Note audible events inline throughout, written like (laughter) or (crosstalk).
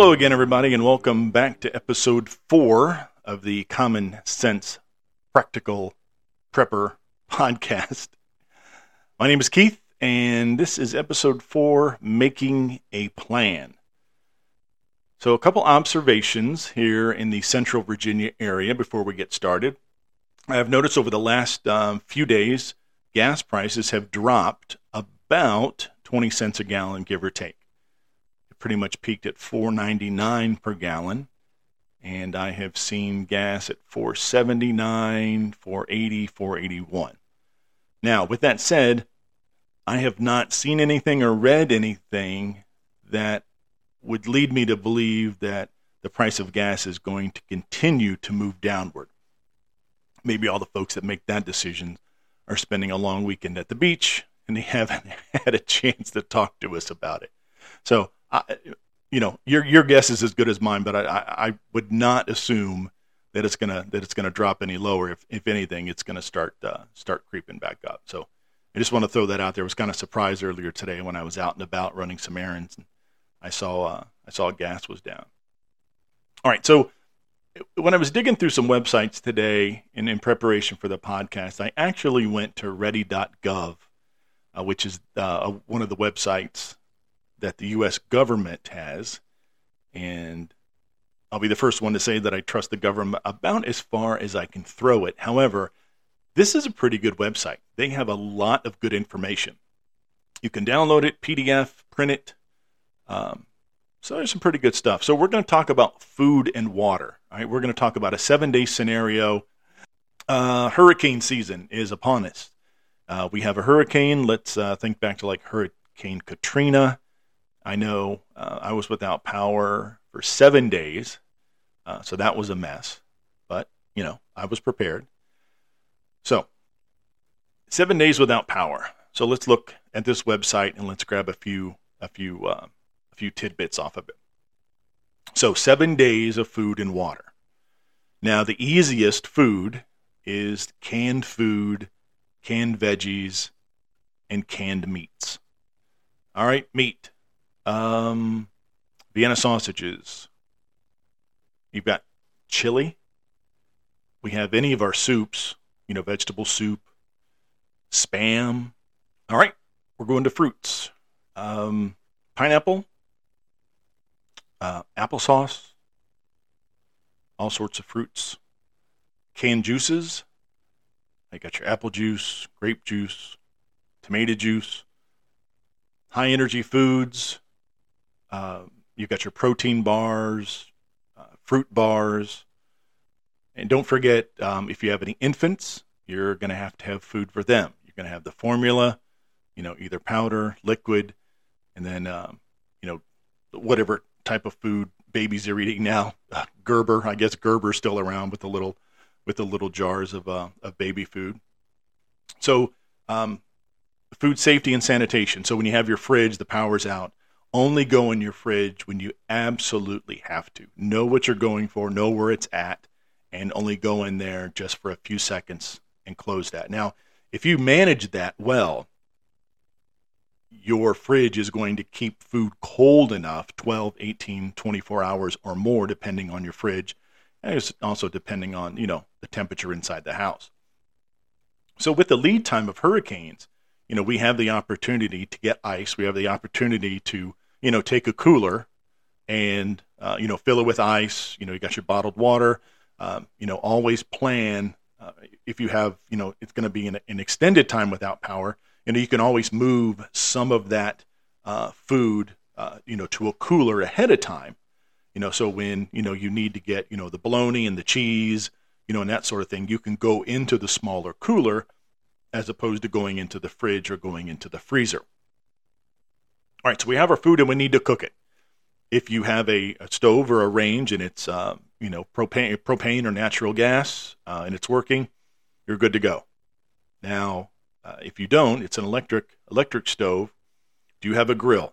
Hello again, everybody, and welcome back to episode four of the Common Sense Practical Prepper podcast. My name is Keith, and this is episode four Making a Plan. So, a couple observations here in the central Virginia area before we get started. I have noticed over the last um, few days, gas prices have dropped about 20 cents a gallon, give or take pretty much peaked at 4.99 per gallon and I have seen gas at 479, 480, 481. Now, with that said, I have not seen anything or read anything that would lead me to believe that the price of gas is going to continue to move downward. Maybe all the folks that make that decision are spending a long weekend at the beach and they (laughs) haven't had a chance to talk to us about it. So I, you know, your your guess is as good as mine, but I, I, I would not assume that it's gonna that it's gonna drop any lower. If if anything, it's gonna start uh, start creeping back up. So I just want to throw that out there. I was kind of surprised earlier today when I was out and about running some errands, and I saw uh, I saw gas was down. All right, so when I was digging through some websites today in, in preparation for the podcast, I actually went to ready.gov, uh, which is uh, one of the websites that the U.S. government has. And I'll be the first one to say that I trust the government about as far as I can throw it. However, this is a pretty good website. They have a lot of good information. You can download it, PDF, print it. Um, so there's some pretty good stuff. So we're going to talk about food and water. All right, we're going to talk about a seven-day scenario. Uh, hurricane season is upon us. Uh, we have a hurricane. Let's uh, think back to like Hurricane Katrina. I know uh, I was without power for seven days, uh, so that was a mess. But you know, I was prepared. So, seven days without power. So let's look at this website and let's grab a few a few uh, a few tidbits off of it. So seven days of food and water. Now the easiest food is canned food, canned veggies, and canned meats. All right, meat. Um, Vienna sausages. You've got chili. We have any of our soups, you know, vegetable soup, spam. All right, we're going to fruits. Um, pineapple, uh, applesauce, all sorts of fruits, canned juices. I got your apple juice, grape juice, tomato juice, high energy foods, uh, you've got your protein bars, uh, fruit bars. And don't forget, um, if you have any infants, you're going to have to have food for them. You're going to have the formula, you know, either powder, liquid, and then, um, you know, whatever type of food babies are eating now. (laughs) Uh, Gerber, I guess Gerber's still around with the little, with the little jars of, uh, of baby food. So, um, food safety and sanitation. So when you have your fridge, the power's out only go in your fridge when you absolutely have to. Know what you're going for, know where it's at, and only go in there just for a few seconds and close that. Now, if you manage that well, your fridge is going to keep food cold enough 12, 18, 24 hours or more, depending on your fridge. And it's also depending on, you know, the temperature inside the house. So with the lead time of hurricanes, you know, we have the opportunity to get ice. We have the opportunity to you know, take a cooler and, uh, you know, fill it with ice. You know, you got your bottled water. Um, you know, always plan uh, if you have, you know, it's going to be an, an, extended time without power. You know, you can always move some of that uh, food, uh, you know, to a cooler ahead of time. You know, so when you know you need to get, you know, the bologna and the cheese, you know, and that sort of thing, you can go into the smaller cooler as opposed to going into the fridge or going into the freezer. All right, so we have our food and we need to cook it. If you have a, a stove or a range and it's uh, you know propane, propane or natural gas uh, and it's working, you're good to go. Now, uh, if you don't, it's an electric electric stove. Do you have a grill?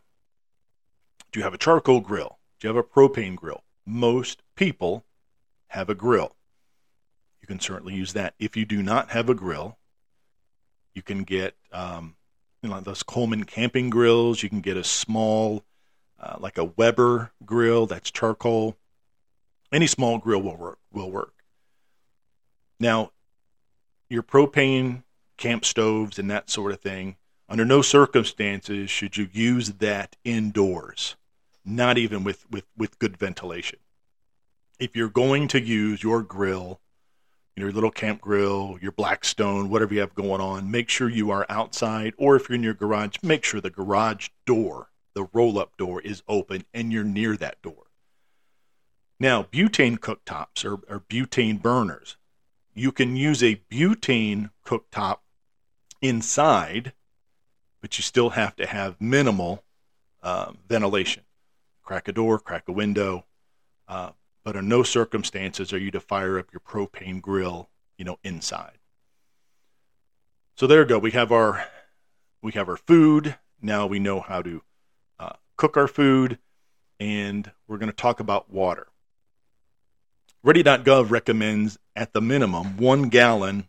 Do you have a charcoal grill? Do you have a propane grill? Most people have a grill. You can certainly use that. If you do not have a grill, you can get um, you know, those Coleman camping grills. You can get a small uh, like a Weber grill that's charcoal. Any small grill will work. Will work. Now, your propane camp stoves and that sort of thing, under no circumstances should you use that indoors, not even with, with, with good ventilation. If you're going to use your grill, your little camp grill, your Blackstone, whatever you have going on, make sure you are outside, or if you're in your garage, make sure the garage door, the roll up door, is open and you're near that door. Now, butane cooktops or, or butane burners, you can use a butane cooktop inside, but you still have to have minimal uh, ventilation. Crack a door, crack a window, uh, but in no circumstances are you to fire up your propane grill, you know, inside. So there we go. We have our we have our food. Now we know how to uh, cook our food, and we're going to talk about water. Ready.gov recommends at the minimum one gallon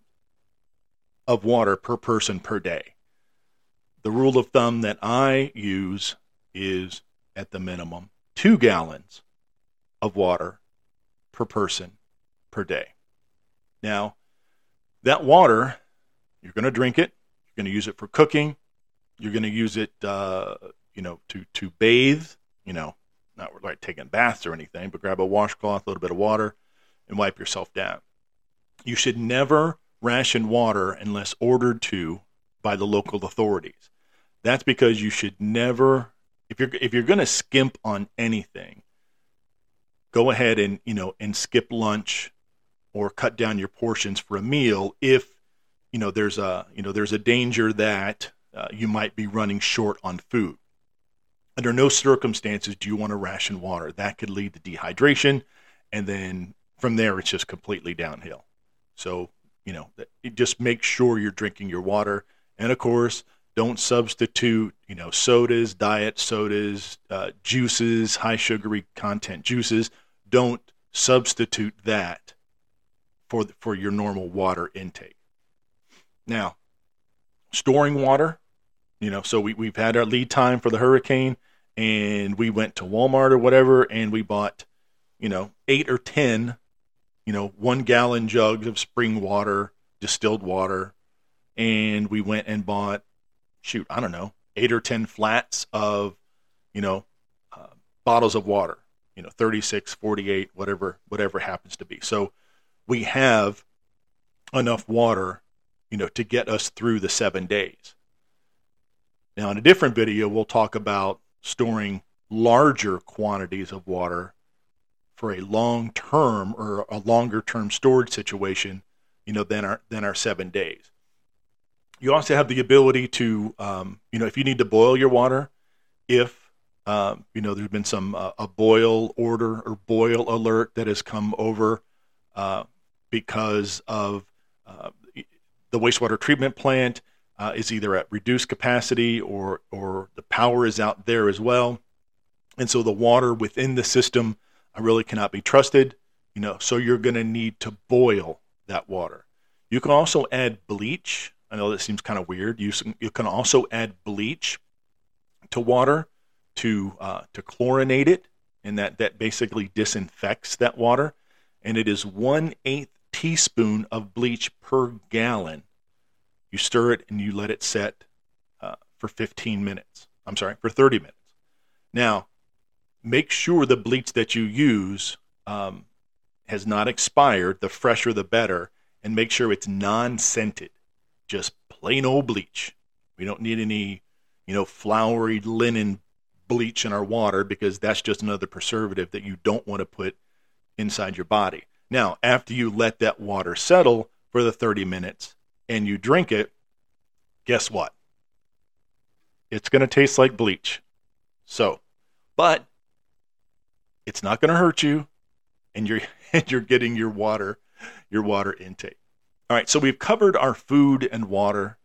of water per person per day. The rule of thumb that I use is at the minimum two gallons of water per person per day. Now, that water, you're going to drink it, you're going to use it for cooking, you're going to use it, uh, you know, to, to bathe, you know, not like taking baths or anything, but grab a washcloth, a little bit of water, and wipe yourself down. You should never ration water unless ordered to by the local authorities. That's because you should never if you're if you're going to skimp on anything, go ahead and, you know, and skip lunch or cut down your portions for a meal if you know there's a you know there's a danger that uh, you might be running short on food. Under no circumstances do you want to ration water. That could lead to dehydration, and then from there it's just completely downhill. So, you know, just make sure you're drinking your water. And of course, don't substitute, you know, sodas, diet sodas, uh, juices, high sugary content juices. Don't substitute that for the, for your normal water intake. Now, storing water, you know, so we, we've had our lead time for the hurricane and we went to Walmart or whatever and we bought, you know, eight or 10 you know, one gallon jugs of spring water, distilled water, and we went and bought, shoot, I don't know, eight or 10 flats of, you know, uh, bottles of water, you know, 36, 48, whatever, whatever happens to be. So we have enough water, you know, to get us through the seven days. Now, in a different video, we'll talk about storing larger quantities of water for a long term or a longer term storage situation, you know, than our than our seven days. You also have the ability to, um, you know, if you need to boil your water, if um, you know there's been some uh, a boil order or boil alert that has come over uh, because of uh, the wastewater treatment plant uh, is either at reduced capacity or or the power is out there as well, and so the water within the system I really cannot be trusted. You know, so you're going to need to boil that water. You can also add bleach. I know that seems kind of weird. You, you can also add bleach to water to uh, to chlorinate it, and that that basically disinfects that water. And it is one eighth teaspoon of bleach per gallon. You stir it and you let it set uh, for 15 minutes. I'm sorry, for 30 minutes. Now, make sure the bleach that you use um, has not expired. The fresher, the better. And make sure it's non scented, just plain old bleach. We don't need any, you know, flowery linen bleach in our water because that's just another preservative that you don't want to put inside your body. Now, after you let that water settle for the 30 minutes and you drink it, guess what? It's going to taste like bleach. So, but it's not going to hurt you, and you're (laughs) and you're getting your water your water intake. All right, so we've covered our food and water.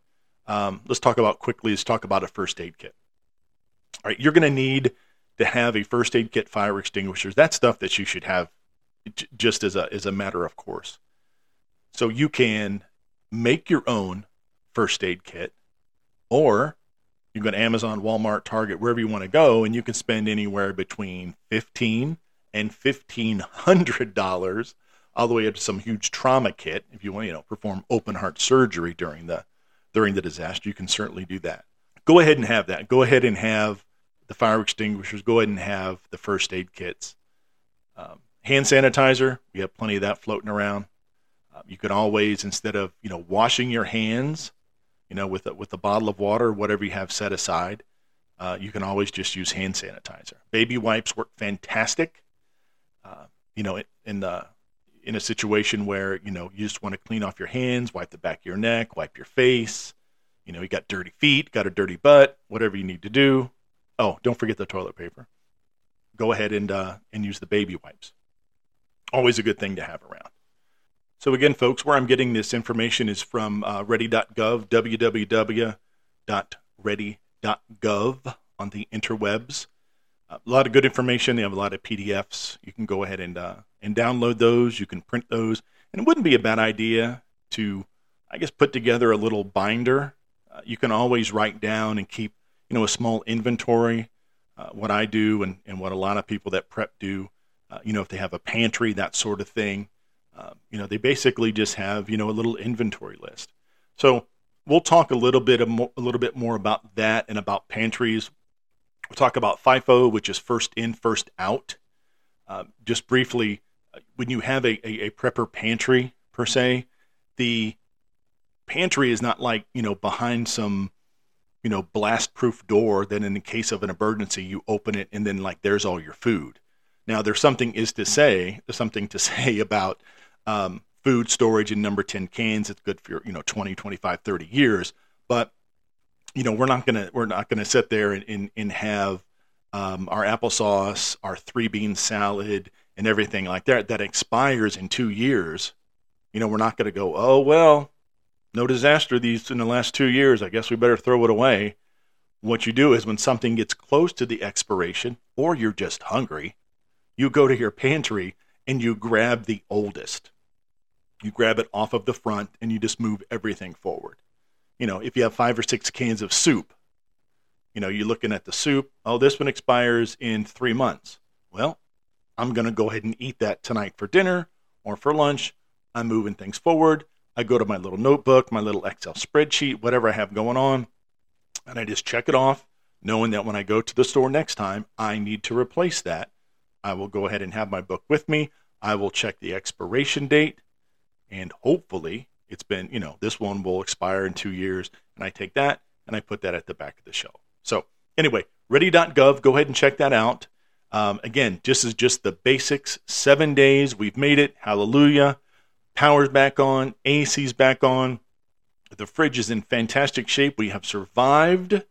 Um, let's talk about quickly. Let's talk about a first aid kit. All right, you're going to need to have a first aid kit, fire extinguishers. That's stuff that you should have just as a as a matter of course. So you can make your own first aid kit, or You can go to Amazon, Walmart, Target, wherever you want to go, and you can spend anywhere between fifteen and fifteen hundred dollars, all the way up to some huge trauma kit. If you want, you know, perform open heart surgery during the during the disaster, you can certainly do that. Go ahead and have that. Go ahead and have the fire extinguishers. Go ahead and have the first aid kits. Um, hand sanitizer. We have plenty of that floating around. Uh, you can always, instead of you know washing your hands, you know with a, with a bottle of water, whatever you have set aside, uh, you can always just use hand sanitizer. Baby wipes work fantastic. Uh, you know, in the in a situation where you know you just want to clean off your hands, wipe the back of your neck, wipe your face. You know, you got dirty feet, got a dirty butt, whatever you need to do. Oh, don't forget the toilet paper. Go ahead and uh, and use the baby wipes. Always a good thing to have around. So again, folks, where I'm getting this information is from uh, ready.gov, www.ready.gov on the interwebs. A lot of good information. They have a lot of PDFs. You can go ahead and uh, and download those. You can print those, and it wouldn't be a bad idea to, I guess, put together a little binder. Uh, you can always write down and keep, you know, a small inventory. Uh, what I do and, and what a lot of people that prep do, uh, you know, if they have a pantry, that sort of thing, uh, you know, they basically just have, you know, a little inventory list. So we'll talk a little bit more, a little bit more about that and about pantries We'll talk about FIFO, which is first in, first out. Uh, just briefly, when you have a, a, a prepper pantry per se, the pantry is not like you know behind some you know blast proof door that in the case of an emergency you open it and then like there's all your food. Now there's something is to say there's something to (laughs) say about um, food storage in number 10 cans. It's good for you know 20 25 30 years. But you know, we're not gonna we're not gonna sit there and and, and have um, our applesauce, our three bean salad, and everything like that that expires in two years. You know, we're not gonna go, oh well, no disaster these in the last two years. I guess we better throw it away. What you do is when something gets close to the expiration, or you're just hungry, you go to your pantry and you grab the oldest. You grab it off of the front and you just move everything forward you know, if you have five or six cans of soup, you know, you're looking at the soup. Oh, this one expires in three months. Well, I'm going to go ahead and eat that tonight for dinner or for lunch. I'm moving things forward. I go to my little notebook, my little Excel spreadsheet, whatever I have going on, and I just check it off, knowing that when I go to the store next time, I need to replace that. I will go ahead and have my book with me. I will check the expiration date, and hopefully it's been, you know, this one will expire in two years. And I take that and I put that at the back of the shelf. So, anyway, ready.gov, go ahead and check that out. Um, again, this is just the basics. Seven days, we've made it. Hallelujah. Power's back on, AC's back on. The fridge is in fantastic shape. We have survived,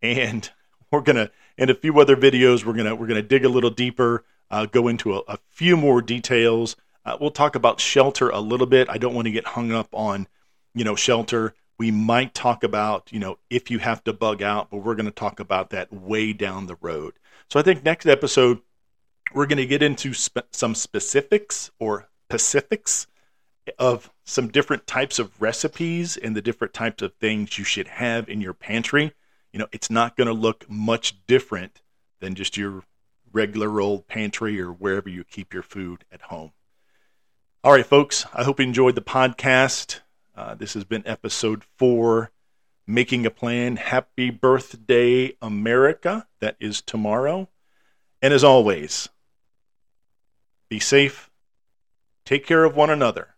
and (laughs) we're gonna in a few other videos we're gonna we're gonna dig a little deeper, uh, go into a, a few more details uh, we'll talk about shelter a little bit. I don't want to get hung up on, you know, shelter. We might talk about, you know, if you have to bug out, but we're going to talk about that way down the road. So I think next episode, we're going to get into spe- some specifics or specifics of some different types of recipes and the different types of things you should have in your pantry. You know, it's not going to look much different than just your regular old pantry or wherever you keep your food at home. All right, folks, I hope you enjoyed the podcast. Uh, this has been episode four Making a Plan. Happy birthday, America. That is tomorrow. And as always, be safe, take care of one another.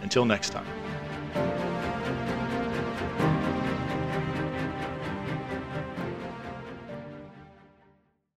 Until next time.